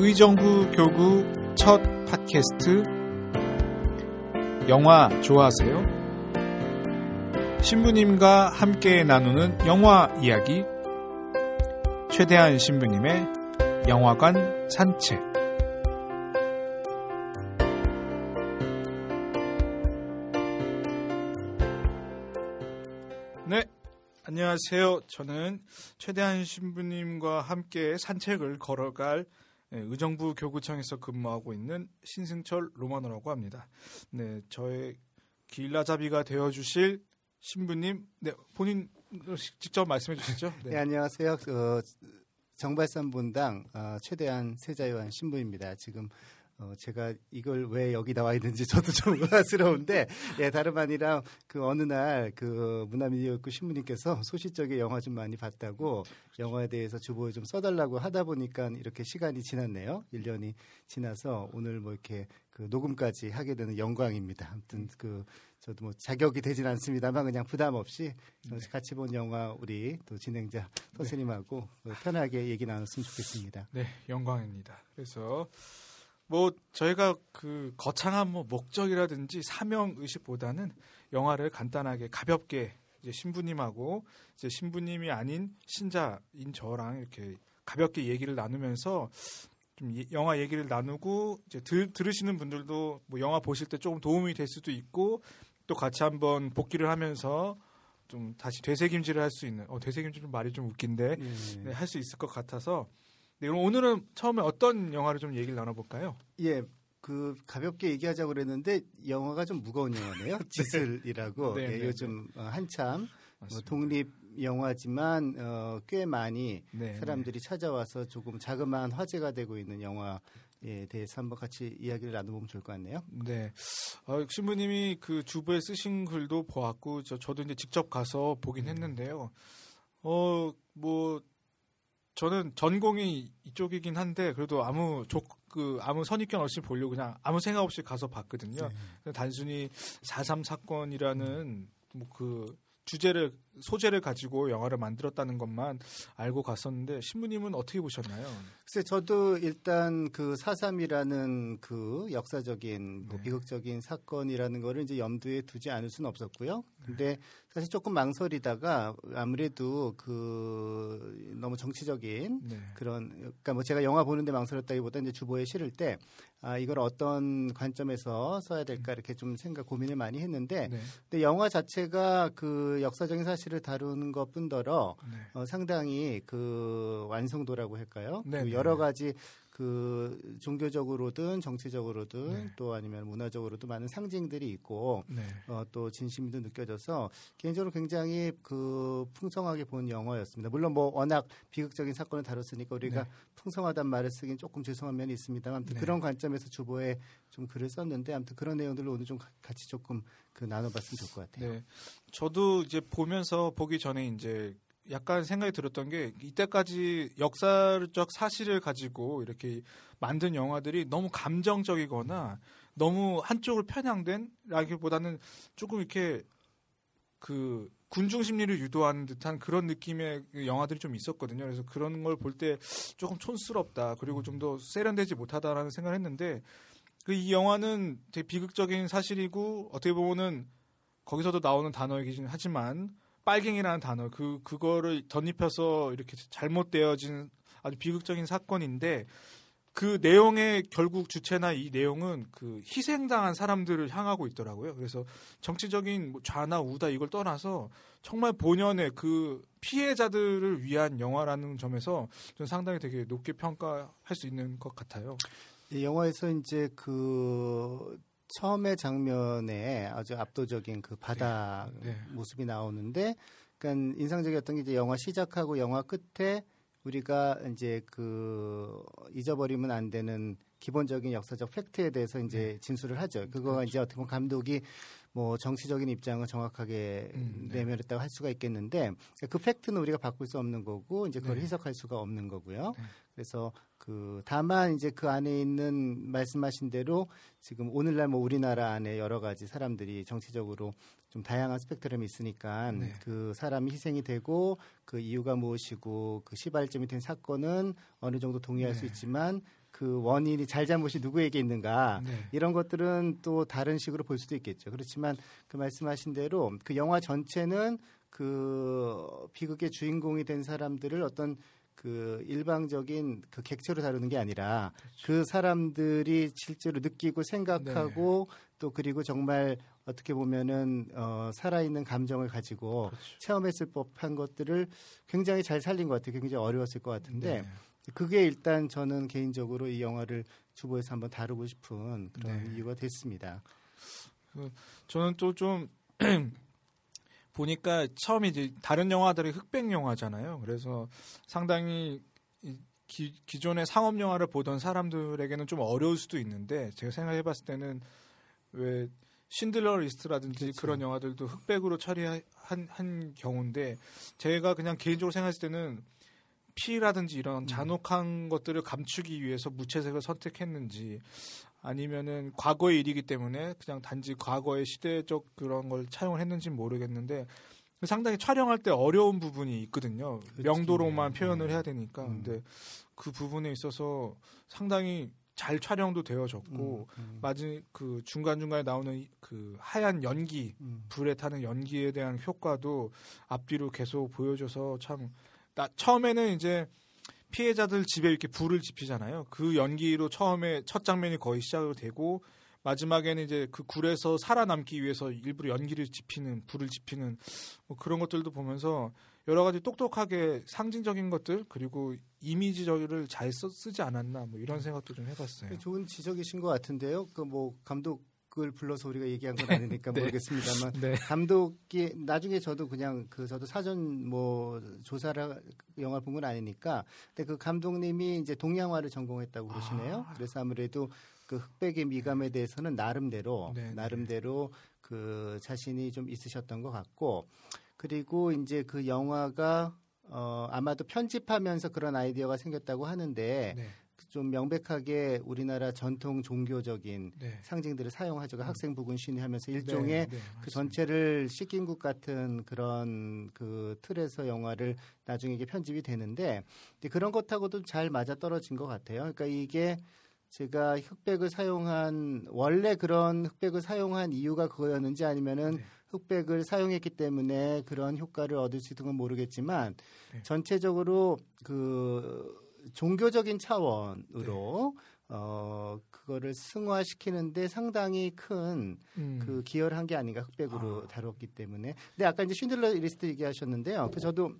의정부 교구 첫 팟캐스트 영화 좋아하세요? 신부님과 함께 나누는 영화 이야기 최대한 신부님의 영화관 산책 네, 안녕하세요. 저는 최대한 신부님과 함께 산책을 걸어갈 네, 의정부 교구청에서 근무하고 있는 신승철 로마노라고 합니다. 네, 저의 길라잡이가 되어주실 신부님, 네, 본인 직접 말씀해 주시죠. 네, 네 안녕하세요. 어, 정발산 분당 어, 최대한 세자요한 신부입니다. 지금 어, 제가 이걸 왜 여기 나와 있는지 저도 좀 의아스러운데, 예, 다름 아니라 그 어느 날 그 문화미디어국 신부님께서 소시적에 영화 좀 많이 봤다고 영화에 대해서 주보에 좀 써달라고 하다 보니까 이렇게 시간이 지났네요. 1년이 지나서 오늘 뭐 이렇게 그 녹음까지 하게 되는 영광입니다. 아무튼 그 저도 뭐 자격이 되진 않습니다만 그냥 부담 없이 네. 같이 본 영화 우리 또 진행자 선생님하고 네. 편하게 얘기 나눴으면 좋겠습니다. 네, 영광입니다. 그래서 뭐 저희가 그 거창한 뭐 목적이라든지 사명 의식보다는 영화를 간단하게 가볍게 이제 신부님하고 이제 신부님이 아닌 신자인 저랑 이렇게 가볍게 얘기를 나누면서 좀 영화 얘기를 나누고 이제 들, 들으시는 분들도 뭐 영화 보실 때 조금 도움이 될 수도 있고 또 같이 한번 복귀를 하면서 좀 다시 되새김질을 할 수 있는 어 되새김질은 말이 좀 웃긴데 네. 네, 할수 있을 것 같아서 네, 그럼 오늘은 처음에 어떤 영화를 좀 얘기를 나눠볼까요? 예, 그 가볍게 얘기하자고 그랬는데 영화가 좀 무거운 영화네요. 지슬이라고 네. 예, 네, 네, 요즘 어, 한참 뭐 독립 영화지만 어, 꽤 많이 네, 사람들이 찾아와서 조금 자그마한 화제가 되고 있는 영화에 대해서 한번 같이 이야기를 나눠보면 좋을 것 같네요. 네. 어, 신부님이 그 주부에 쓰신 글도 보았고 저, 저도 이제 직접 가서 보긴 음. 했는데요. 어, 뭐 저는 전공이 이쪽이긴 한데 그래도 아무 조, 그 아무 선입견 없이 보려고 그냥 아무 생각 없이 가서 봤거든요. 네. 단순히 4.3 사건이라는 음. 뭐그 주제를 소재를 가지고 영화를 만들었다는 것만 알고 갔었는데 신부님은 어떻게 보셨나요? 글쎄 저도 일단 그 사삼이라는 그 역사적인 뭐 네. 비극적인 사건이라는 거를 이제 염두에 두지 않을 수는 없었고요. 근데 네. 사실 조금 망설이다가 아무래도 그 너무 정치적인 네. 그런 그러니까 뭐 제가 영화 보는데 망설였다기보다 이제 주보에 실을 때 아, 이걸 어떤 관점에서 써야 될까 이렇게 좀 생각 고민을 많이 했는데 네. 근데 영화 자체가 그 역사적인 사실을 다루는 것뿐더러 네. 어, 상당히 그 완성도라고 할까요? 네, 그 네. 여러 가지 그 종교적으로든 정치적으로든 네. 또 아니면 문화적으로도 많은 상징들이 있고 네. 어, 또 진심도 느껴져서 개인적으로 굉장히 그 풍성하게 본 영화였습니다. 물론 뭐 워낙 비극적인 사건을 다뤘으니까 우리가 네. 풍성하단 말을 쓰긴 조금 죄송한 면이 있습니다만 아무튼 네. 그런 관점에서 주보에 좀 글을 썼는데 아무튼 그런 내용들을 오늘 좀 같이 조금 그 나눠봤으면 좋을 것 같아요. 네. 저도 이제 보면서 보기 전에 이제 약간 생각이 들었던 게 이때까지 역사적 사실을 가지고 이렇게 만든 영화들이 너무 감정적이거나 너무 한쪽을 편향된 라기보다는 조금 이렇게 그 군중 심리를 유도하는 듯한 그런 느낌의 영화들이 좀 있었거든요. 그래서 그런 걸 볼 때 조금 촌스럽다. 그리고 좀 더 세련되지 못하다라는 생각을 했는데 그 이 영화는 되게 비극적인 사실이고 어떻게 보면은 거기서도 나오는 단어이긴 하지만 빨갱이라는 단어 그 그거를 덧입혀서 이렇게 잘못되어진 아주 비극적인 사건인데 그 내용의 결국 주체나 이 내용은 그 희생당한 사람들을 향하고 있더라고요. 그래서 정치적인 뭐 좌나 우다 이걸 떠나서 정말 본연의 그 피해자들을 위한 영화라는 점에서 좀 상당히 되게 높게 평가할 수 있는 것 같아요. 이 영화에서 이제 그 처음에 장면에 아주 압도적인 그 바다 네. 네. 모습이 나오는데, 그러니까 인상적이었던 게 이제 영화 시작하고 영화 끝에 우리가 이제 그 잊어버리면 안 되는 기본적인 역사적 팩트에 대해서 이제 네. 진술을 하죠. 그거가 그렇죠. 이제 어떻게 보면 감독이 뭐 정치적인 입장을 정확하게 음, 네. 내면했다고 할 수가 있겠는데 그 팩트는 우리가 바꿀 수 없는 거고 이제 그걸 네. 해석할 수가 없는 거고요. 네. 그래서 그 다만 이제 그 안에 있는 말씀하신 대로 지금 오늘날 뭐 우리나라 안에 여러 가지 사람들이 정치적으로 좀 다양한 스펙트럼이 있으니까 네. 그 사람이 희생이 되고 그 이유가 무엇이고 그 시발점이 된 사건은 어느 정도 동의할 네. 수 있지만 그 원인이 잘잘못이 누구에게 있는가 네. 이런 것들은 또 다른 식으로 볼 수도 있겠죠. 그렇지만 그 말씀하신 대로 그 영화 전체는 그 비극의 주인공이 된 사람들을 어떤 그 일방적인 그 객체로 다루는 게 아니라 그렇죠. 그 사람들이 실제로 느끼고 생각하고 네. 또 그리고 정말 어떻게 보면은 어 살아있는 감정을 가지고 그렇죠. 체험했을 법한 것들을 굉장히 잘 살린 것 같아요. 굉장히 어려웠을 것 같은데 네. 그게 일단 저는 개인적으로 이 영화를 주보에서 한번 다루고 싶은 그런 네. 이유가 됐습니다. 그 저는 또좀 보니까 처음에 이제 다른 영화들이 흑백 영화잖아요. 그래서 상당히 기, 기존의 상업 영화를 보던 사람들에게는 좀 어려울 수도 있는데 제가 생각해 봤을 때는 왜 신들러 리스트라든지 그렇죠. 그런 영화들도 흑백으로 처리한 한 경우인데 제가 그냥 개인적으로 생각했을 때는 피라든지 이런 음. 잔혹한 것들을 감추기 위해서 무채색을 선택했는지 아니면은 과거의 일이기 때문에 그냥 단지 과거의 시대적 그런 걸 차용을 했는지는 모르겠는데 상당히 촬영할 때 어려운 부분이 있거든요. 그치. 명도로만 표현을 음. 해야 되니까. 음. 근데 그 부분에 있어서 상당히 잘 촬영도 되어졌고 음, 음. 마지 그 중간 중간에 나오는 그 하얀 연기 음. 불에 타는 연기에 대한 효과도 앞뒤로 계속 보여줘서 참 나, 처음에는 이제 피해자들 집에 이렇게 불을 지피잖아요. 그 연기로 처음에 첫 장면이 거의 시작이 되고 마지막에는 이제 그 굴에서 살아남기 위해서 일부러 연기를 지피는 불을 지피는 뭐 그런 것들도 보면서 여러 가지 똑똑하게 상징적인 것들 그리고 이미지적을 잘 써, 쓰지 않았나 뭐 이런 생각도 좀 해봤어요. 좋은 지적이신 것 같은데요. 그 뭐 감독 감독을 불러서 우리가 얘기한 건 아니니까 네. 모르겠습니다만 네. 감독이 나중에 저도 그냥 그 저도 사전 뭐 조사를 영화 본 건 아니니까 근데 그 감독님이 이제 동양화를 전공했다고 그러시네요. 아. 그래서 아무래도 그 흑백의 미감에 대해서는 나름대로 네, 네. 나름대로 그 자신이 좀 있으셨던 것 같고 그리고 이제 그 영화가 어 아마도 편집하면서 그런 아이디어가 생겼다고 하는데 네. 좀 명백하게 우리나라 전통 종교적인 네. 상징들을 사용하죠. 그 음. 학생 부군 신이하면서 일종의 네, 네, 그 전체를 씻긴 국 같은 그런 그 틀에서 영화를 나중에 이게 편집이 되는데 그런 것하고도 잘 맞아 떨어진 것 같아요. 그러니까 이게 제가 흑백을 사용한 원래 그런 흑백을 사용한 이유가 그거였는지 아니면은 네. 흑백을 사용했기 때문에 그런 효과를 얻을 수 있는 건 모르겠지만 네. 전체적으로 그 종교적인 차원으로 네. 어 그거를 승화시키는데 상당히 큰그 음. 그 기여를 한 게 아닌가 흑백으로 아. 다뤘기 때문에. 근데 아까 이제 쉰들러 리스트 얘기하셨는데요. 그 저도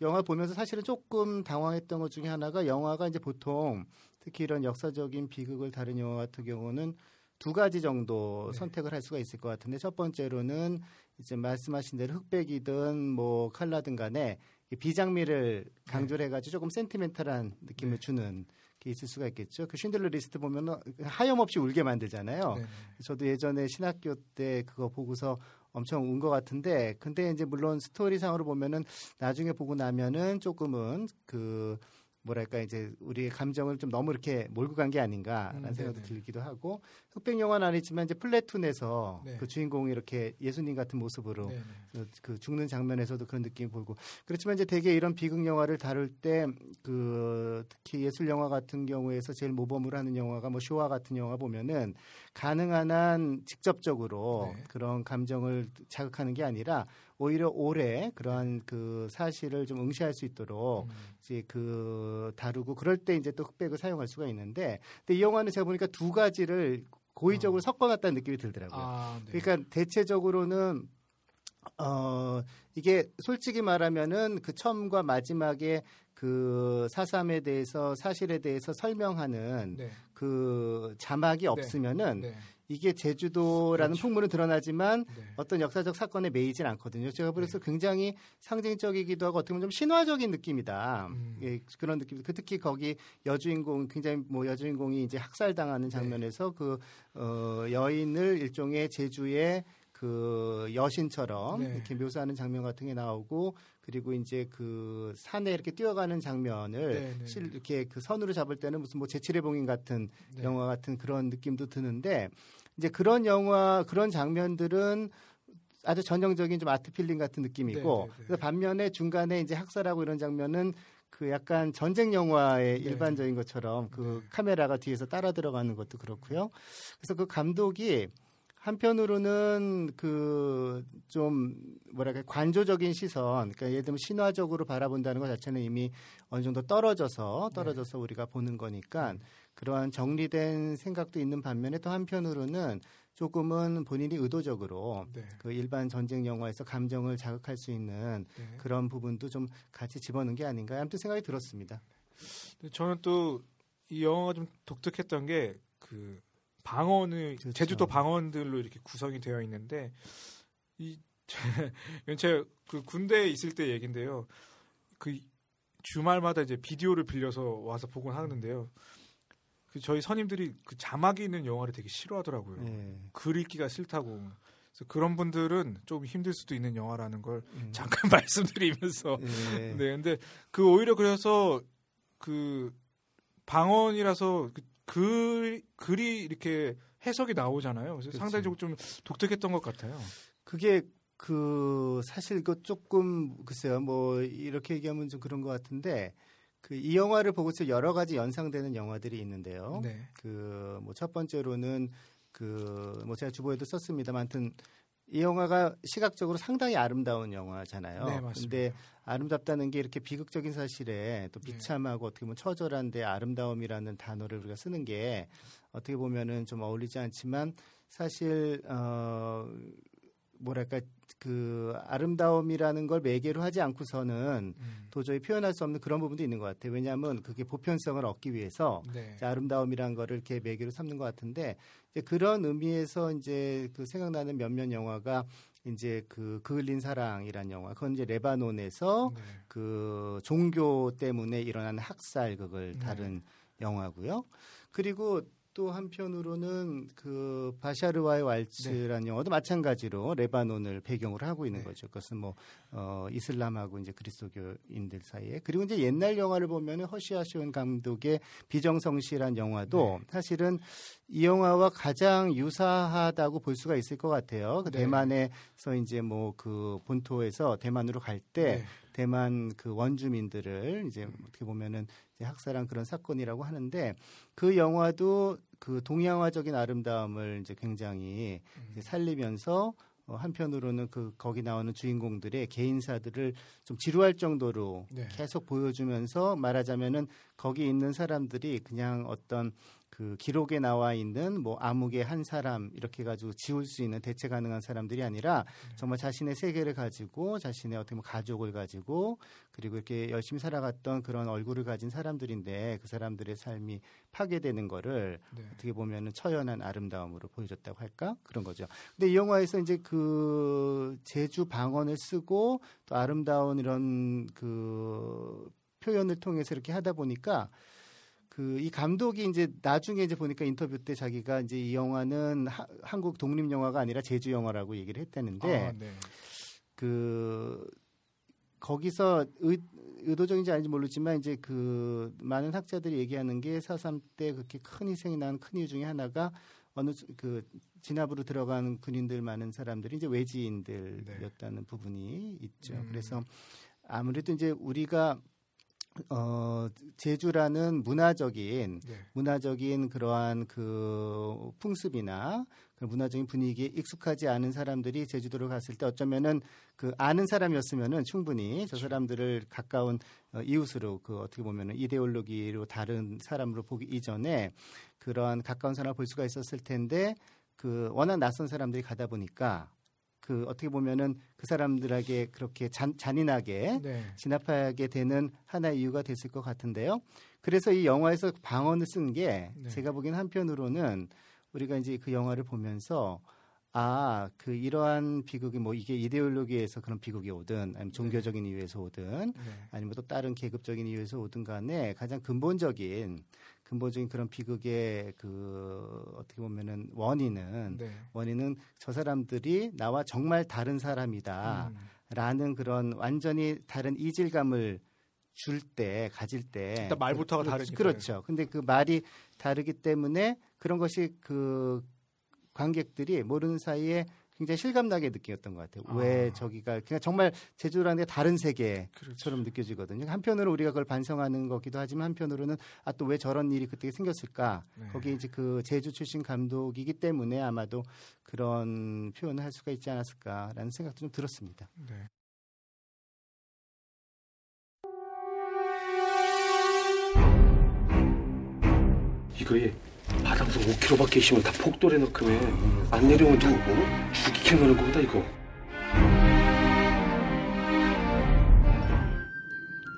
영화 보면서 사실은 조금 당황했던 것 중에 하나가 영화가 이제 보통 특히 이런 역사적인 비극을 다룬 영화 같은 경우는 두 가지 정도 네. 선택을 할 수가 있을 것 같은데 첫 번째로는 이제 말씀하신 대로 흑백이든 뭐 칼라든 간에 비장미를 강조를 해가지고 조금 센티멘탈한 느낌을 네. 주는 게 있을 수가 있겠죠. 그 쉰들러 리스트 보면은 하염없이 울게 만들잖아요. 네. 저도 예전에 신학교 때 그거 보고서 엄청 운 것 같은데, 근데 이제 물론 스토리상으로 보면은 나중에 보고 나면은 조금은 그 뭐랄까 이제 우리의 감정을 좀 너무 이렇게 몰고 간 게 아닌가라는 음, 생각도 들기도 하고 흑백 영화는 아니지만 이제 플래툰에서 네. 그 주인공이 이렇게 예수님 같은 모습으로 그, 그 죽는 장면에서도 그런 느낌이 보이고 그렇지만 이제 대개 이런 비극 영화를 다룰 때 그 특히 예술 영화 같은 경우에서 제일 모범으로 하는 영화가 뭐 쇼와 같은 영화 보면은 가능한 한 직접적으로 네. 그런 감정을 자극하는 게 아니라 오히려 오래 그러한 그 사실을 좀 응시할 수 있도록 음. 이제 그 다루고 그럴 때 이제 또 흑백을 사용할 수가 있는데 근데 이 영화는 제가 보니까 두 가지를 고의적으로 어. 섞어놨다는 느낌이 들더라고요. 아, 네. 그러니까 대체적으로는 어 이게 솔직히 말하면은 그 처음과 마지막에 그 사삼에 대해서 사실에 대해서 설명하는 네. 그 자막이 네. 없으면은 네. 이게 제주도라는 그렇죠. 풍물은 드러나지만 네. 어떤 역사적 사건에 매이진 않거든요. 제가 그래서 네. 굉장히 상징적이기도 하고 어떻게 보면 좀 신화적인 느낌이다. 음. 예, 그런 느낌. 그 특히 거기 여주인공 굉장히 뭐 여주인공이 이제 학살당하는 네. 장면에서 네. 그 어, 여인을 일종의 제주의 그 여신처럼 네. 이렇게 묘사하는 장면 같은 게 나오고 그리고 이제 그 산에 이렇게 뛰어가는 장면을 네, 네. 실 이렇게 그 선으로 잡을 때는 무슨 뭐 제칠의 봉인 같은 네. 영화 같은 그런 느낌도 드는데 이제 그런 영화 그런 장면들은 아주 전형적인 좀 art feeling 같은 느낌이고 네, 네, 네. 그 반면에 중간에 이제 학살하고 이런 장면은 그 약간 전쟁 영화의 네. 일반적인 것처럼 그 네. 카메라가 뒤에서 따라 들어가는 것도 그렇고요. 그래서 그 감독이 한편으로는 그 좀 뭐랄까 관조적인 시선, 그러니까 예를 들면 신화적으로 바라본다는 것 자체는 이미 어느 정도 떨어져서 떨어져서 우리가 보는 거니까 그러한 정리된 생각도 있는 반면에 또 한편으로는 조금은 본인이 의도적으로 네. 그 일반 전쟁 영화에서 감정을 자극할 수 있는 네. 그런 부분도 좀 같이 집어넣은 게 아닌가 아무튼 생각이 들었습니다. 저는 또 이 영화가 좀 독특했던 게그 방언을 그렇죠. 제주도 방언들로 이렇게 구성이 되어 있는데 이 제가 그 군대에 있을 때 얘긴데요. 그 주말마다 이제 비디오를 빌려서 와서 보곤 하는데요. 그 저희 선임들이 그 자막이 있는 영화를 되게 싫어하더라고요. 예. 글 읽기가 싫다고. 그래서 그런 분들은 좀 힘들 수도 있는 영화라는 걸 음. 잠깐 말씀드리면서 예. 네, 근데 그 오히려 그래서 그 방언이라서 그 글, 글이 이렇게 해석이 나오잖아요. 그래서 그치. 상당히 좀, 좀 독특했던 것 같아요. 그게 그 사실 그 조금 글쎄요 뭐 이렇게 얘기하면 좀 그런 것 같은데 그 이 영화를 보고서 여러 가지 연상되는 영화들이 있는데요. 네. 그뭐 첫 번째로는 그 뭐 제가 주보에도 썼습니다만 하여튼 이 영화가 시각적으로 상당히 아름다운 영화잖아요. 네, 맞습니다. 근데 아름답다는 게 이렇게 비극적인 사실에 또 네. 비참하고 어떻게 보면 처절한데 아름다움이라는 단어를 우리가 쓰는 게 어떻게 보면은 좀 어울리지 않지만 사실 어 뭐랄까 그 아름다움이라는 걸 매개로 하지 않고서는 음. 도저히 표현할 수 없는 그런 부분도 있는 것 같아요. 왜냐하면 그게 보편성을 얻기 위해서 네. 아름다움이라는 거를 이렇게 매개로 삼는 것 같은데 이제 그런 의미에서 이제 그 생각나는 몇몇 영화가 이제 그 그을린 사랑이란 영화 그건 이제 레바논에서 네. 그 종교 때문에 일어난 학살 그걸 네. 다룬 영화고요. 그리고 또 한편으로는 그 바샤르와의 왈츠라는 영화도 마찬가지로 레바논을 배경으로 하고 있는 네. 거죠. 그것은 뭐 어, 이슬람하고 이제 그리스도교인들 사이에 그리고 이제 옛날 영화를 보면은 허시아시온 감독의 비정성실한 영화도 네. 사실은 이 영화와 가장 유사하다고 볼 수가 있을 것 같아요. 그 네. 대만에서 이제 뭐 그 본토에서 대만으로 갈때 네. 대만 그 원주민들을 이제 어떻게 보면은 이제 학살한 그런 사건이라고 하는데 그 영화도 그 동양화적인 아름다움을 이제 굉장히 음. 이제 살리면서 어, 한편으로는 그 거기 나오는 주인공들의 개인사들을 좀 지루할 정도로 네. 계속 보여주면서 말하자면은 거기 있는 사람들이 그냥 어떤 그 기록에 나와 있는 뭐 암흑의 한 사람 이렇게 가지고 지울 수 있는 대체 가능한 사람들이 아니라 정말 자신의 세계를 가지고 자신의 어떻게 보면 가족을 가지고 그리고 이렇게 열심히 살아갔던 그런 얼굴을 가진 사람들인데 그 사람들의 삶이 파괴되는 거를 네. 어떻게 보면은 처연한 아름다움으로 보여줬다고 할까 그런 거죠. 근데 이 영화에서 이제 그 제주 방언을 쓰고 또 아름다운 이런 그 표현을 통해서 이렇게 하다 보니까 그 이 감독이 이제 나중에 이제 보니까 인터뷰 때 자기가 이제 이 영화는 하- 한국 독립 영화가 아니라 제주 영화라고 얘기를 했다는데 아, 네. 그 거기서 의, 의도적인지 아닌지 모르지만 이제 그 많은 학자들이 얘기하는 게 사삼 때 그렇게 큰 희생이 난 큰 이유 중에 하나가 어느 수- 그 진압으로 들어간 군인들 많은 사람들이 이제 외지인들이었다는 부분이 있죠. 음. 그래서 아무래도 이제 우리가 어 제주라는 문화적인 네. 문화적인 그러한 그 풍습이나 그 문화적인 분위기에 익숙하지 않은 사람들이 제주도를 갔을 때 어쩌면은 그 아는 사람이었으면은 충분히 저 사람들을 가까운 어, 이웃으로 그 어떻게 보면은 이데올로기로 다른 사람으로 보기 이전에 그러한 가까운 사람을 볼 수가 있었을 텐데 그 워낙 낯선 사람들이 가다 보니까 그 어떻게 보면은 그 사람들에게 그렇게 잔, 잔인하게 네. 진압하게 되는 하나의 이유가 됐을 것 같은데요. 그래서 이 영화에서 방언을 쓴게 네. 제가 보기엔 한편으로는 우리가 이제 그 영화를 보면서 아, 그 이러한 비극이 뭐 이게 이데올로기에서 그런 비극이 오든 아니면 종교적인 이유에서 오든 네. 아니면 또 다른 계급적인 이유에서 오든 간에 가장 근본적인 근본적인 그런 비극의 그 어떻게 보면은 원인은 네. 원인은 저 사람들이 나와 정말 다른 사람이다. 음. 라는 그런 완전히 다른 이질감을 줄 때 가질 때 일단 말부터가 그- 다르니까요. 그렇죠. 근데 그 말이 다르기 때문에 그런 것이 그 관객들이 모르는 사이에 굉장히 실감나게 느꼈던 것 같아요. 아. 왜 저기가 그냥 정말 제주라는 게 다른 세계처럼 그렇죠. 느껴지거든요. 한편으로 우리가 그걸 반성하는 거기도 하지만 한편으로는 아 또 왜 저런 일이 그때 생겼을까? 네. 거기 이제 그 제주 출신 감독이기 때문에 아마도 그런 표현을 할 수가 있지 않았을까라는 생각도 좀 들었습니다. 네. 이거에 바닥에서 5km밖에 있으면 다 폭돌해 놓고면 안 내려오면 누구 뭐? 죽이게 하는 거다 이거.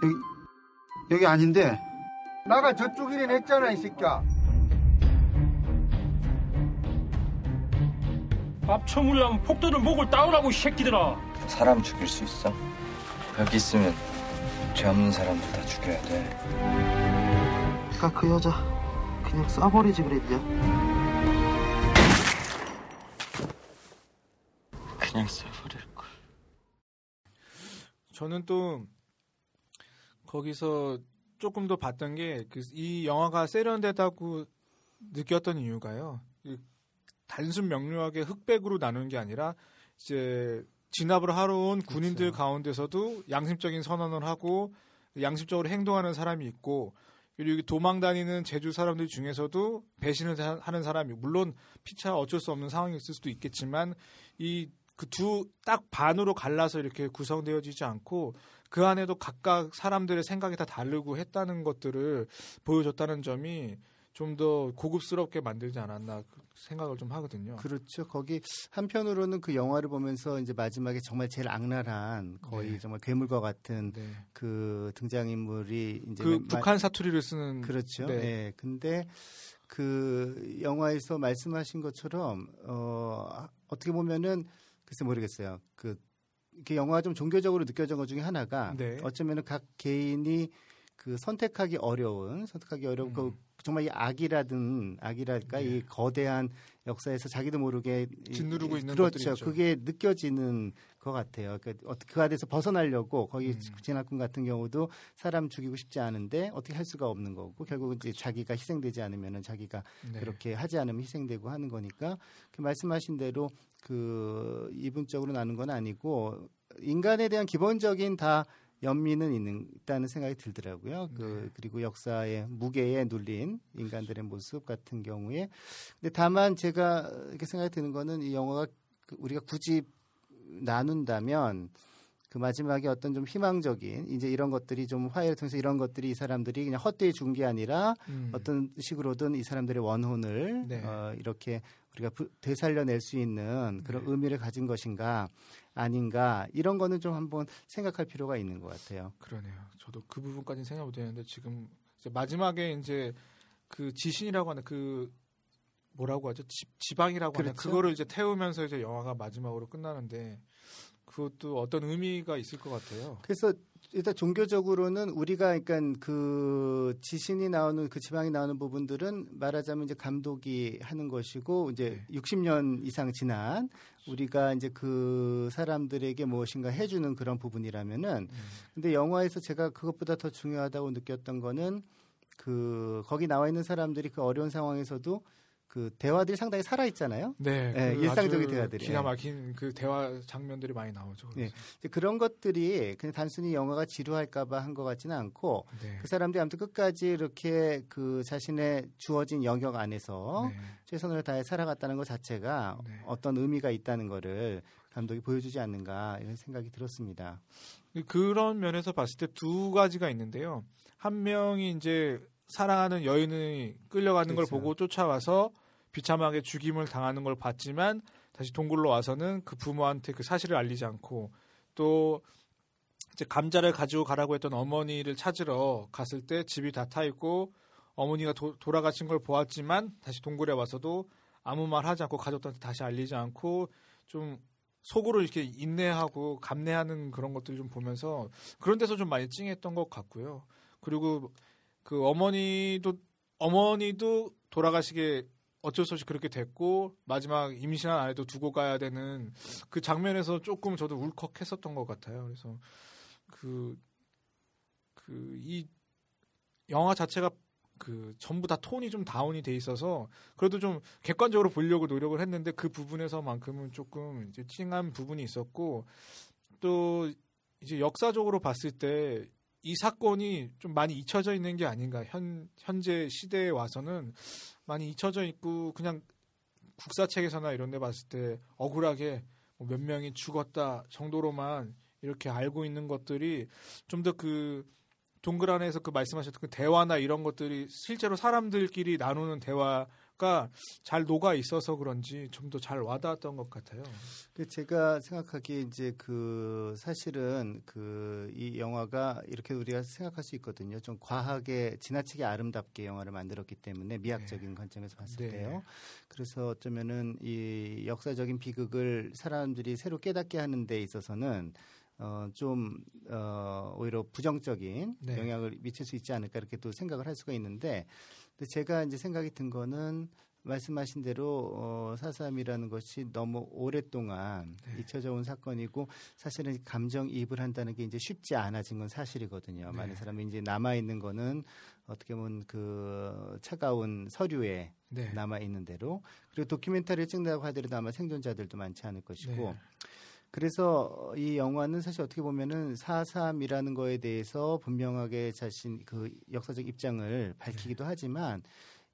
여기, 여기 아닌데. 나가 저쪽이긴 했잖아, 이 새끼야. 밥 처물려면 폭도를 목을 따오라고 이 새끼들아 사람 죽일 수 있어? 여기 있으면 죄 없는 사람도 다 죽여야 돼. 아까 그 여자 그냥 쏴버리지 그랬냐? 그냥 쏴버릴 걸. 저는 또 거기서 조금 더 봤던 게 이 영화가 세련되다고 느꼈던 이유가요. 이 단순 명료하게 흑백으로 나누는 게 아니라 이제 진압을 하러 온 군인들 그렇죠. 가운데서도 양심적인 선언을 하고 양심적으로 행동하는 사람이 있고 그리고 도망 다니는 제주 사람들 중에서도 배신을 하- 하는 사람이 물론 피차 어쩔 수 없는 상황이 있을 수도 있겠지만 이 그 두 딱 반으로 갈라서 이렇게 구성되어지지 않고 그 안에도 각각 사람들의 생각이 다 다르고 했다는 것들을 보여줬다는 점이 좀 더 고급스럽게 만들지 않았나 그 생각을 좀 하거든요. 그렇죠. 거기 한편으로는 그 영화를 보면서 이제 마지막에 정말 제일 악랄한 거의 네. 정말 괴물과 같은 네. 그 등장인물이 이제 그 마- 북한 사투리를 쓰는 그렇죠. 네. 예. 근데 그 영화에서 말씀하신 것처럼 어 어떻게 보면은 글쎄 모르겠어요. 그 이렇게 영화가 좀 종교적으로 느껴진 것 중에 하나가 네. 어쩌면은 각 개인이 그 선택하기 어려운 선택하기 어려운 그 음. 정말 이 악이라든 악이랄까 네. 이 거대한 역사에서 자기도 모르게 이- 짓누르고 이- 있는 그렇죠. 그게 느껴지는 것 같아요. 그, 어떻게 그 안에서 벗어나려고 거기 음. 진학군 같은 경우도 사람 죽이고 싶지 않은데 어떻게 할 수가 없는 거고 결국은 이제 자기가 희생되지 않으면은 자기가 네. 그렇게 하지 않으면 희생되고 하는 거니까 그 말씀하신 대로 그 이분적으로 나는 건 아니고 인간에 대한 기본적인 다 연민은 있는 있다는 생각이 들더라고요. 그 네. 그리고 역사의 무게에 눌린 인간들의 모습 같은 경우에 근데 다만 제가 이렇게 생각이 드는 거는 이 영화가 그 우리가 굳이 나눈다면 그 마지막에 어떤 좀 희망적인 이제 이런 것들이 좀 화해를 통해서 이런 것들이 이 사람들이 그냥 헛되이 준 게 아니라 음. 어떤 식으로든 이 사람들의 원혼을 네. 어, 이렇게 우리가 부- 되살려낼 수 있는 그런 네. 의미를 가진 것인가 아닌가 이런 거는 좀 한번 생각할 필요가 있는 것 같아요. 그러네요. 저도 그 부분까지는 생각 못했는데 지금 이제 마지막에 이제 그 지신이라고 하는 그 뭐라고 하죠? 지, 지방이라고 하는 그렇죠. 그거를 이제 태우면서 이제 영화가 마지막으로 끝나는데 그것도 어떤 의미가 있을 것 같아요. 그래서 일단 종교적으로는 우리가 그러니까 그 지신이 나오는 그 지방이 나오는 부분들은 말하자면 이제 감독이 하는 것이고 이제 네. 60년 이상 지난 우리가 이제 그 사람들에게 무엇인가 해주는 그런 부분이라면은 음. 근데 영화에서 제가 그것보다 더 중요하다고 느꼈던 거는 그 거기 나와 있는 사람들이 그 어려운 상황에서도 그 대화들이 상당히 살아 있잖아요. 네, 네, 그 일상적인 대화들이. 기가 막힌 그 대화 장면들이 많이 나오죠. 네. 그래서. 이제 그런 것들이 그냥 단순히 영화가 지루할까봐 한 것 같지는 않고 네. 그 사람들이 아무튼 끝까지 이렇게 그 자신의 주어진 영역 안에서 네. 최선을 다해 살아갔다는 것 자체가 네. 어떤 의미가 있다는 거를 감독이 보여주지 않는가 이런 생각이 들었습니다. 그런 면에서 봤을 때 두 가지가 있는데요. 한 명이 이제 사랑하는 여인이 끌려가는 걸 그렇죠. 보고 쫓아와서 비참하게 죽임을 당하는 걸 봤지만 다시 동굴로 와서는 그 부모한테 그 사실을 알리지 않고 또 이제 감자를 가지고 가라고 했던 어머니를 찾으러 갔을 때 집이 다 타 있고 어머니가 도- 돌아가신 걸 보았지만 다시 동굴에 와서도 아무 말 하지 않고 가족들한테 다시 알리지 않고 좀 속으로 이렇게 인내하고 감내하는 그런 것들을 좀 보면서 그런 데서 좀 많이 찡했던 것 같고요. 그리고 그 어머니도 어머니도 돌아가시게 어쩔 수 없이 그렇게 됐고 마지막 임신한 아이도 두고 가야 되는 그 장면에서 조금 저도 울컥했었던 것 같아요. 그래서 그 그 이 영화 자체가 그 전부 다 톤이 좀 다운이 돼 있어서 그래도 좀 객관적으로 보려고 노력을 했는데 그 부분에서만큼은 조금 이제 찡한 부분이 있었고 또 이제 역사적으로 봤을 때 이 사건이 좀 많이 잊혀져 있는 게 아닌가. 현 현재 시대에 와서는 많이 잊혀져 있고 그냥 국사 책에서나 이런 데 봤을 때 억울하게 뭐몇 명이 죽었다 정도로만 이렇게 알고 있는 것들이 좀 더 그 동글 안에서 그 말씀하셨던 그 대화나 이런 것들이 실제로 사람들끼리 나누는 대화가 잘 녹아 있어서 그런지 좀 더 잘 와닿았던 것 같아요. 그 제가 생각하기에 이제 그 사실은 그 이 영화가 이렇게 우리가 생각할 수 있거든요. 좀 과하게 지나치게 아름답게 영화를 만들었기 때문에 미학적인 관점에서 봤을 네. 때요. 그래서 어쩌면은 이 역사적인 비극을 사람들이 새로 깨닫게 하는 데 있어서는 어, 좀, 어, 오히려 부정적인 네. 영향을 미칠 수 있지 않을까 이렇게 또 생각을 할 수가 있는데, 근데 제가 이제 생각이 든 거는 말씀하신 대로 어, 사삼이라는 것이 너무 오랫동안 네. 잊혀져 온 사건이고 사실은 감정이입을 한다는 게 이제 쉽지 않아진 건 사실이거든요. 네. 많은 사람이 이제 남아 있는 거는 어떻게 보면 그 차가운 서류에 네. 남아 있는 대로 그리고 도큐멘터리를 찍는다고 하더라도 아마 생존자들도 많지 않을 것이고 네. 그래서 이 영화는 사실 어떻게 보면은 4.3이라는 거에 대해서 분명하게 자신 그 역사적 입장을 밝히기도 하지만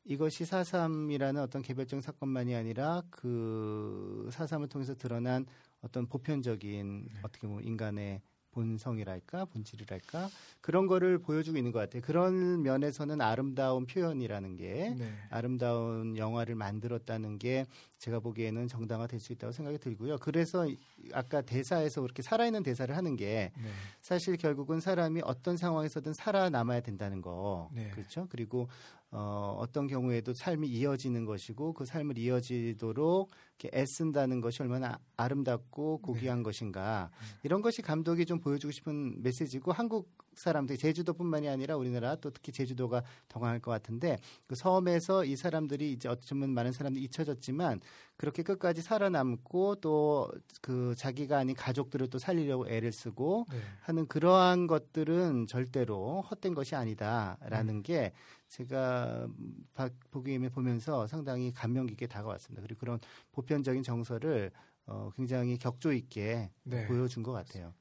이것이 4.3이라는 어떤 개별적인 사건만이 아니라 그 4.3을 통해서 드러난 어떤 보편적인 어떻게 보면 인간의 본성이랄까 본질이랄까 그런 거를 보여주고 있는 것 같아요. 그런 면에서는 아름다운 표현이라는 게 네. 아름다운 영화를 만들었다는 게 제가 보기에는 정당화될 수 있다고 생각이 들고요. 그래서 이- 아까 대사에서 그렇게 살아있는 대사를 하는 게 네. 사실 결국은 사람이 어떤 상황에서든 살아남아야 된다는 거. 네. 그렇죠. 그리고 어, 어떤 경우에도 삶이 이어지는 것이고 그 삶을 이어지도록 이렇게 애쓴다는 것이 얼마나 아름답고 고귀한 것인가. 이런 것이 감독이 좀 보여주고 싶은 메시지고 한국 사람들 제주도뿐만이 아니라 우리나라 또 특히 제주도가 더 강할 것 같은데 그 섬에서 이 사람들이 이제 어쩌면 많은 사람들이 잊혀졌지만 그렇게 끝까지 살아남고 또 그 자기가 아닌 가족들을 또 살리려고 애를 쓰고 네. 하는 그러한 것들은 절대로 헛된 것이 아니다라는 게 제가 바- 보기에 보면서 상당히 감명 깊게 다가왔습니다. 그리고 그런 보편적인 정서를 어, 굉장히 격조 있게 네. 보여준 것 같아요.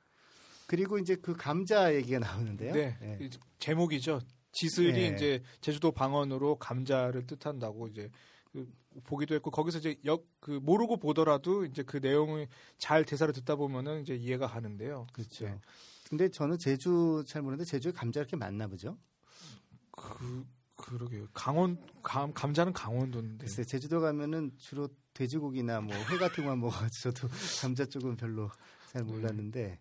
그리고 이제 그 감자 얘기가 나오는데요. 네. 네. 이 제목이죠. 지슬이 네. 이제 제주도 방언으로 감자를 뜻한다고 이제 그 보기도 했고 거기서 이제 역 그 모르고 보더라도 이제 그 내용을 잘 대사를 듣다 보면은 이제 이해가 가는데요. 그렇죠. 네. 근데 저는 제주 잘 모르는데 제주에 감자 이렇게 많나 보죠? 그 그러게요. 강원 감 감자는 강원도인데. 글쎄 제주도 가면은 주로 돼지고기나 뭐 회 같은 거만 먹어가지고 저도 감자 쪽은 별로 잘 몰랐는데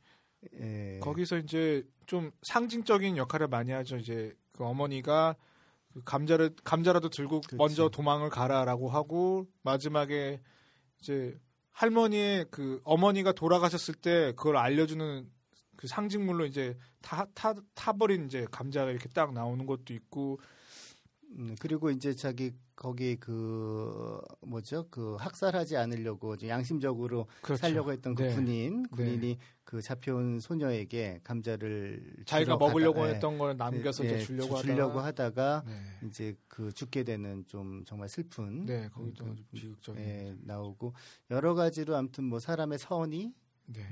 예. 거기서 이제 좀 상징적인 역할을 많이 하죠. 이제 그 어머니가 그 감자를 감자라도 들고 그렇지. 먼저 도망을 가라라고 하고 마지막에 이제 할머니의 그 어머니가 돌아가셨을 때 그걸 알려주는 그 상징물로 이제 타, 타, 타버린 이제 감자가 이렇게 딱 나오는 것도 있고 음, 그리고 이제 자기 거기 그 뭐죠 그 학살하지 않으려고 양심적으로 그렇죠. 살려고 했던 그 네. 군인 네. 군인이 그 잡혀온 소녀에게 감자를 자기가 먹으려고 가다- 예. 했던 걸 남겨서 예, 이제 주려고 주- 하다가 주려고 하다가 네. 이제 그 죽게 되는 좀 정말 슬픈 네, 거기도 그- 비극적인 예, 나오고 여러 가지로 아무튼 뭐 사람의 선의를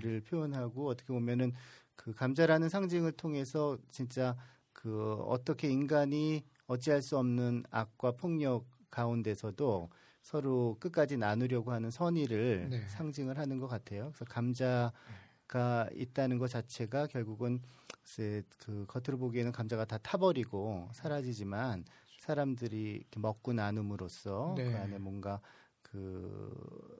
네. 표현하고 어떻게 보면은 그 감자라는 상징을 통해서 진짜 그 어떻게 인간이 어찌할 수 없는 악과 폭력 가운데서도 서로 끝까지 나누려고 하는 선의를 네. 상징을 하는 것 같아요. 그래서 감자가 있다는 것 자체가 결국은 그 겉으로 보기에는 감자가 다 타버리고 사라지지만 사람들이 먹고 나눔으로써 네. 그 안에 뭔가 그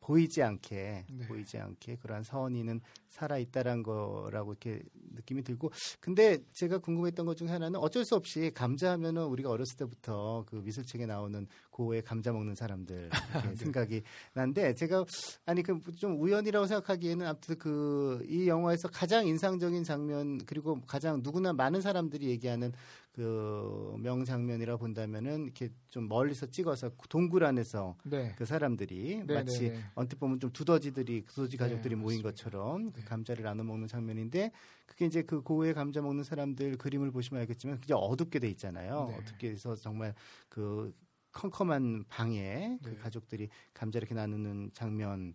보이지 않게 네. 보이지 않게 그러한 서원이는 살아 있다란 거라고 이렇게 느낌이 들고 근데 제가 궁금했던 것 중에 하나는 어쩔 수 없이 감자 하면은 우리가 어렸을 때부터 그 미술책에 나오는 고에 감자 먹는 사람들 이렇게 생각이 난데 제가 아니 그 좀 우연이라고 생각하기에는 아무튼 그 이 영화에서 가장 인상적인 장면 그리고 가장 누구나 많은 사람들이 얘기하는 그 명장면이라 본다면은 이렇게 좀 멀리서 찍어서 동굴 안에서 네. 그 사람들이 네, 마치 네, 네. 언뜻 보면 좀 두더지들이 두더지 네, 가족들이 모인. 것처럼 그 네. 감자를 나눠 먹는 장면인데 그게 이제 그 고우의 감자 먹는 사람들 그림을 보시면 알겠지만 굉장히 어둡게 돼 있잖아요. 네. 어둡게 해서 정말 그 컴컴한 방에 그 네. 가족들이 감자 이렇게 나누는 장면이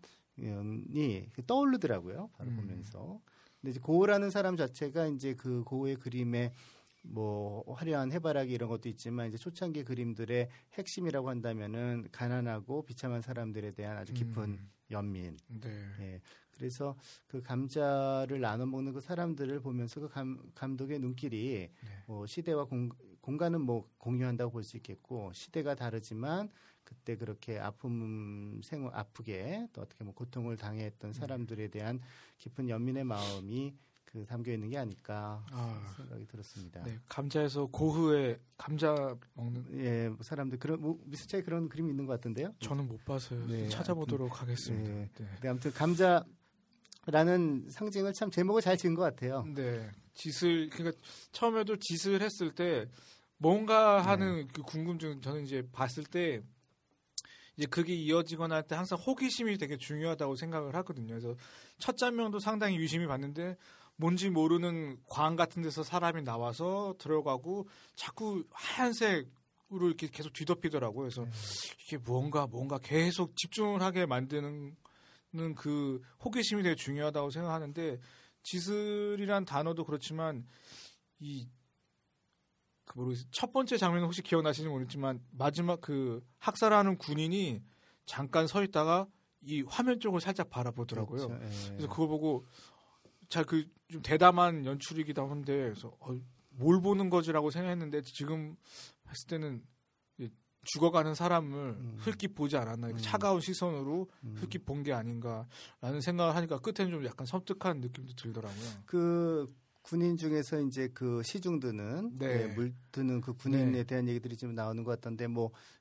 떠오르더라고요. 바로 음. 보면서. 근데 이제 고우라는 사람 자체가 이제 그 고우의 그림에 뭐 화려한 해바라기 이런 것도 있지만 이제 초창기 그림들의 핵심이라고 한다면은 가난하고 비참한 사람들에 대한 아주 깊은 음. 연민. 네. 예. 그래서 그 감자를 나눠 먹는 그 사람들을 보면서 그 감, 감독의 눈길이 네. 뭐 시대와 공, 공간은 뭐 공유한다고 볼 수 있겠고 시대가 다르지만 그때 그렇게 아픔 생 아프게 또 어떻게 뭐 고통을 당했던 네. 사람들에 대한 깊은 연민의 마음이 그 담겨 있는 게 아닐까 아, 생각이 들었습니다. 네. 감자에서 고흐의 감자 먹는 예, 뭐 사람들 그런 뭐 미스차에 그런 그림이 있는 것 같은데요. 저는 못 봐서요. 네, 찾아보도록 하겠습니다. 네. 네. 근데 아무튼 감자 라는 상징을 참 제목을 잘 지은 것 같아요. 네. 짓을 그러니까 처음에도 짓을 했을 때 뭔가 네. 하는 그 궁금증 저는 이제 봤을 때 이제 그게 이어지거나 할 때 항상 호기심이 되게 중요하다고 생각을 하거든요. 그래서 첫 장면도 상당히 유심히 봤는데 뭔지 모르는 광 같은 데서 사람이 나와서 들어가고 자꾸 하얀색 으로 이렇게 계속 뒤덮이더라고요. 그래서 이게 뭔가 뭔가 계속 집중을 하게 만드는 그 호기심이 되게 중요하다고 생각하는데 지슬이란 단어도 그렇지만 이 그 모르겠어요. 첫 번째 장면은 혹시 기억나시는지 모르겠지만 마지막 그 학살하는 군인이 잠깐 서 있다가 이 화면 쪽을 살짝 바라보더라고요. 그렇죠. 예. 그래서 그거 보고 잘 그 좀 대담한 연출이기도 한데 그래서 어, 뭘 보는 거지라고 생각했는데 지금 했을 때는 이 죽어가는 사람을 음. 흘낏 보지 않았나 음. 차가운 시선으로 음. 흘낏 본 게 아닌가라는 생각을 하니까 끝에는 좀 약간 섬뜩한 느낌도 들더라고요. 그 군인 중에서 이제 그 시중드는 네. 예, 물드는 그 군인에 네. 대한 얘기들이 좀 나오는 것 같던데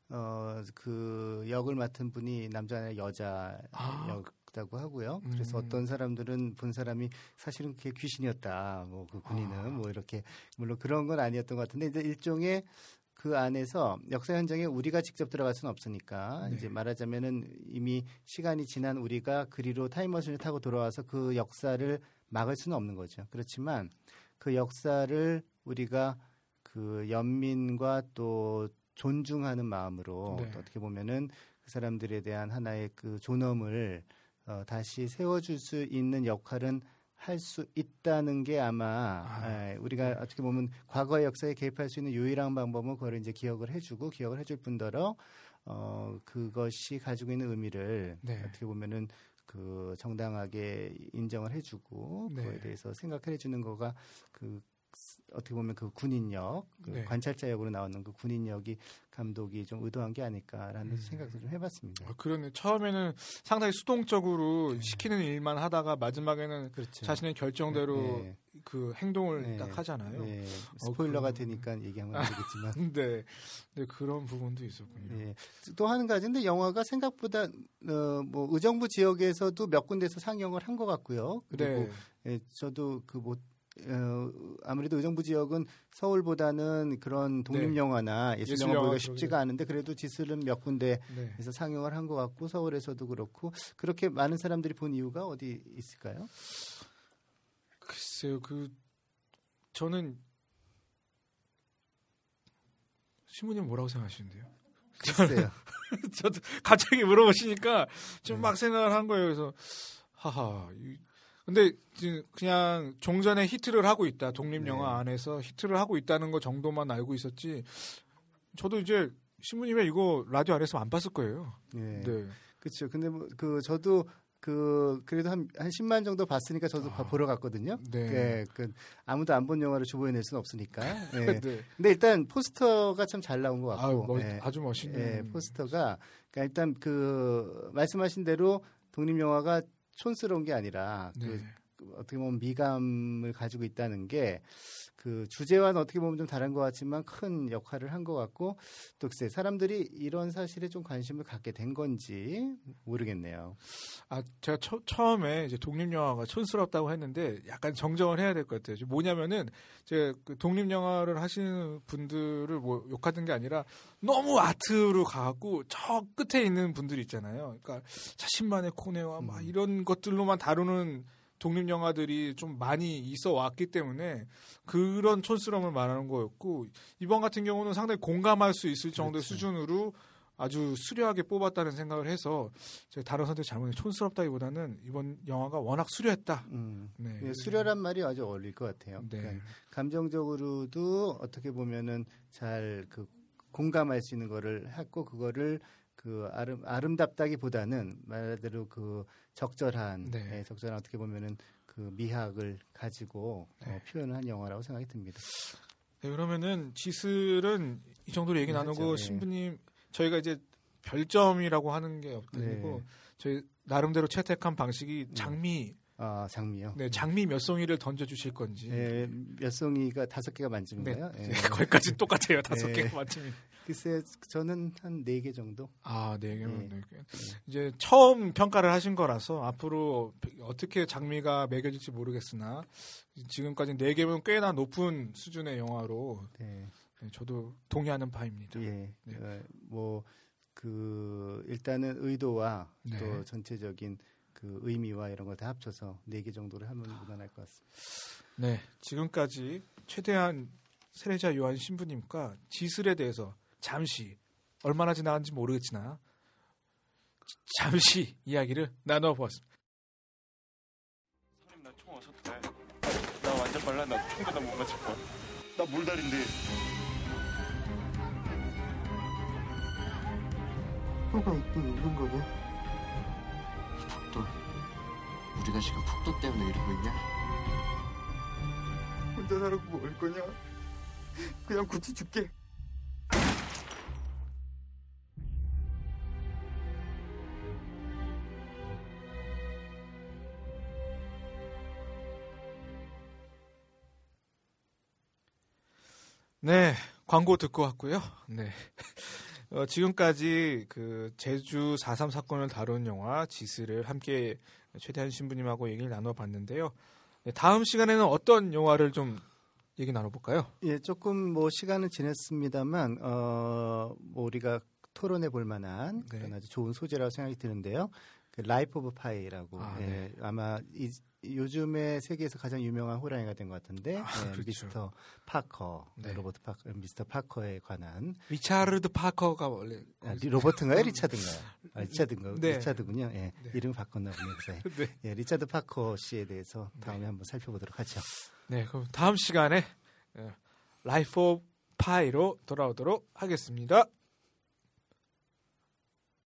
뭐어그 역을 맡은 분이 남자 아니라 여자 아. 역 다고 하고요. 그래서 음. 어떤 사람들은 본 사람이 사실은 그게 귀신이었다. 뭐 그 군인은 아. 뭐 이렇게 물론 그런 건 아니었던 것 같은데 이제 일종의 그 안에서 역사 현장에 우리가 직접 들어갈 수는 없으니까 네. 이제 말하자면은 이미 시간이 지난 우리가 그리로 타임머신을 타고 돌아와서 그 역사를 막을 수는 없는 거죠. 그렇지만 그 역사를 우리가 그 연민과 또 존중하는 마음으로 네. 또 어떻게 보면은 그 사람들에 대한 하나의 그 존엄을 어, 다시 세워줄 수 있는 역할은 할 수 있다는 게 아마 아. 에, 우리가 어떻게 보면 과거의 역사에 개입할 수 있는 유일한 방법은 그걸 이제 기억을 해주고 기억을 해줄 뿐더러 어 그것이 가지고 있는 의미를 네. 어떻게 보면은 그 정당하게 인정을 해주고 네. 그거에 대해서 생각을 해주는 거가 그 스- 어떻게 보면 그 군인역 그 네. 관찰자 역으로 나오는 그 군인역이 감독이 좀 의도한 게 아닐까라는 음. 생각을 좀 해봤습니다. 아, 그러네. 처음에는 상당히 수동적으로 시키는 일만 하다가 마지막에는 그렇죠. 자신의 결정대로 네. 그 행동을 네. 딱 하잖아요. 네. 스포일러가 그- 되니까 얘기하면 안 되겠지만. 네. 네, 그런 부분도 있었군요. 예. 또 하는 가지인데 영화가 생각보다 어, 뭐 의정부 지역에서도 몇 군데서 상영을 한 것 같고요. 그리고 네. 예, 저도 그뭐 어, 아무래도 의정부 지역은 서울보다는 그런 독립 영화나 예술 영화 네. 예술 영화 보기가 쉽지가. 않은데 그래도 지슬은 몇 군데에서 네. 상영을 한 것 같고 서울에서도 그렇고 그렇게 많은 사람들이 본 이유가 어디 있을까요? 글쎄요, 그 저는 신부님 뭐라고 생각하시는데요? 글쎄요. 저도 갑자기 물어보시니까 좀 네. 막 생각을 한 거예요. 그래서 하하. 이- 근데 지금 그냥 종전에 히트를 하고 있다. 독립 네. 영화 안에서 히트를 하고 있다는 거 정도만 알고 있었지. 저도 이제 신부님의 이거 라디오 안에서 안 봤을 거예요. 네. 네. 그렇죠. 근데 뭐 그 저도 그 그래도 한한 10만 정도 봤으니까 저도 아. 보러 갔거든요. 네. 네. 그 아무도 안 본 영화를 주보해낼 수는 없으니까. 네. 네. 근데 일단 포스터가 참 잘 나온 것 아, 같고. 뭐, 예. 아주 멋있는. 예, 포스터가 그러니까 일단 그 말씀하신 대로 독립 영화가 촌스러운 게 아니라 네. 그 어떻게 보면 미감을 가지고 있다는 게 그 주제와는 어떻게 보면 좀 다른 것 같지만 큰 역할을 한 것 같고 또 글쎄 사람들이 이런 사실에 좀 관심을 갖게 된 건지 모르겠네요. 아, 제가 처, 처음에 이제 독립 영화가 촌스럽다고 했는데 약간 정정을 해야 될 것 같아요. 뭐냐면은 제가 그 독립 영화를 하시는 분들을 뭐 욕하는 게 아니라 너무 아트로 가갖고 저 끝에 있는 분들이 있잖아요. 그러니까 자신만의 코네와 막 음. 이런 것들로만 다루는 독립 영화들이 좀 많이 있어 왔기 때문에 그런 촌스러움을 말하는 거였고 이번 같은 경우는 상당히 공감할 수 있을 정도의 그렇죠. 수준으로 아주 수려하게 뽑았다는 생각을 해서 제가 다른 선택 잘못해 촌스럽다기보다는 이번 영화가 워낙 수려했다. 음. 네. 예, 수려란 말이 아주 어울릴 것 같아요. 네. 그러니까 감정적으로도 어떻게 보면은 잘 그 공감할 수 있는 거를 했고 그거를 그 아름 아름답다기보다는 말대로 그 적절한 네. 예, 적절한 어떻게 보면은 그 미학을 가지고 어, 네. 표현을 한 영화라고 생각이 듭니다. 네, 그러면은 지슬은 이 정도로 얘기 네, 나누고. 네. 신부님 저희가 이제 별점이라고 하는 게 아니고 네. 저희 나름대로 채택한 방식이 장미 아 장미요. 네, 장미 몇 송이를 던져 주실 건지. 예, 몇 송이가 다섯 개가 만점인가요? 네, 예. 거기까지 똑같아요. 다섯 네. 개가 맞춤이. 글쎄 저는 한 네 개 정도. 아, 네 개면 네. 네 개. 이제 처음 평가를 하신 거라서 앞으로 어떻게 장미가 매겨질지 모르겠으나 지금까지 네 개면 꽤나 높은 수준의 영화로 네. 네, 저도 동의하는 바입니다. 예. 네. 뭐그 일단은 의도와 네. 또 전체적인 그 의미와 이런 걸다 합쳐서 네 개 정도를 하면 무난할 것 같습니다. 네, 지금까지 최대한 세례자 요한 신부님과 지슬에 대해서 잠시 얼마나 지나간지 모르겠지나 잠시 이야기를 나눠보았습니다. 형님 나총 어서 돼. 나 완전 빨라. 나 총도 나못 맞을 거야. 나 물다린데. 폭도가 있긴 있는 거네. 폭도. 우리가 지금 폭도 때문에 이러고 있냐? 혼자 살아고 뭘 거냐? 그냥 굳이 죽게. 네, 광고 듣고 왔고요. 네. 어, 지금까지 그 제주 4.3 사건을 다룬 영화 지슬을 함께 최대환 신부님하고 얘기를 나눠봤는데요. 네, 다음 시간에는 어떤 영화를 좀 얘기 나눠볼까요? 예, 조금 뭐 시간은 지났습니다만 어, 뭐 우리가 토론해 볼 만한 네. 그런 아주 좋은 소재라고 생각이 드는데요. 그 Life of Pi라고 아, 예, 네. 아마 이, 요즘에 세계에서 가장 유명한 호랑이가 된 것 같은데 아, 예, 그렇죠. 미스터 파커, 네. 로버트 파커, 미스터 파커에 관한 리차르드 파커가 원래 아, 리- 로버트인가요, 리차드인가요? 아, 리차드인가요? 네. 리차드군요. 예, 네. 이름 바꿨나 보네요. 네. 예, 리차드 파커 씨에 대해서 다음에 한번 살펴보도록 하죠. 네, 그럼 다음 시간에 Life of Pi로 돌아오도록 하겠습니다.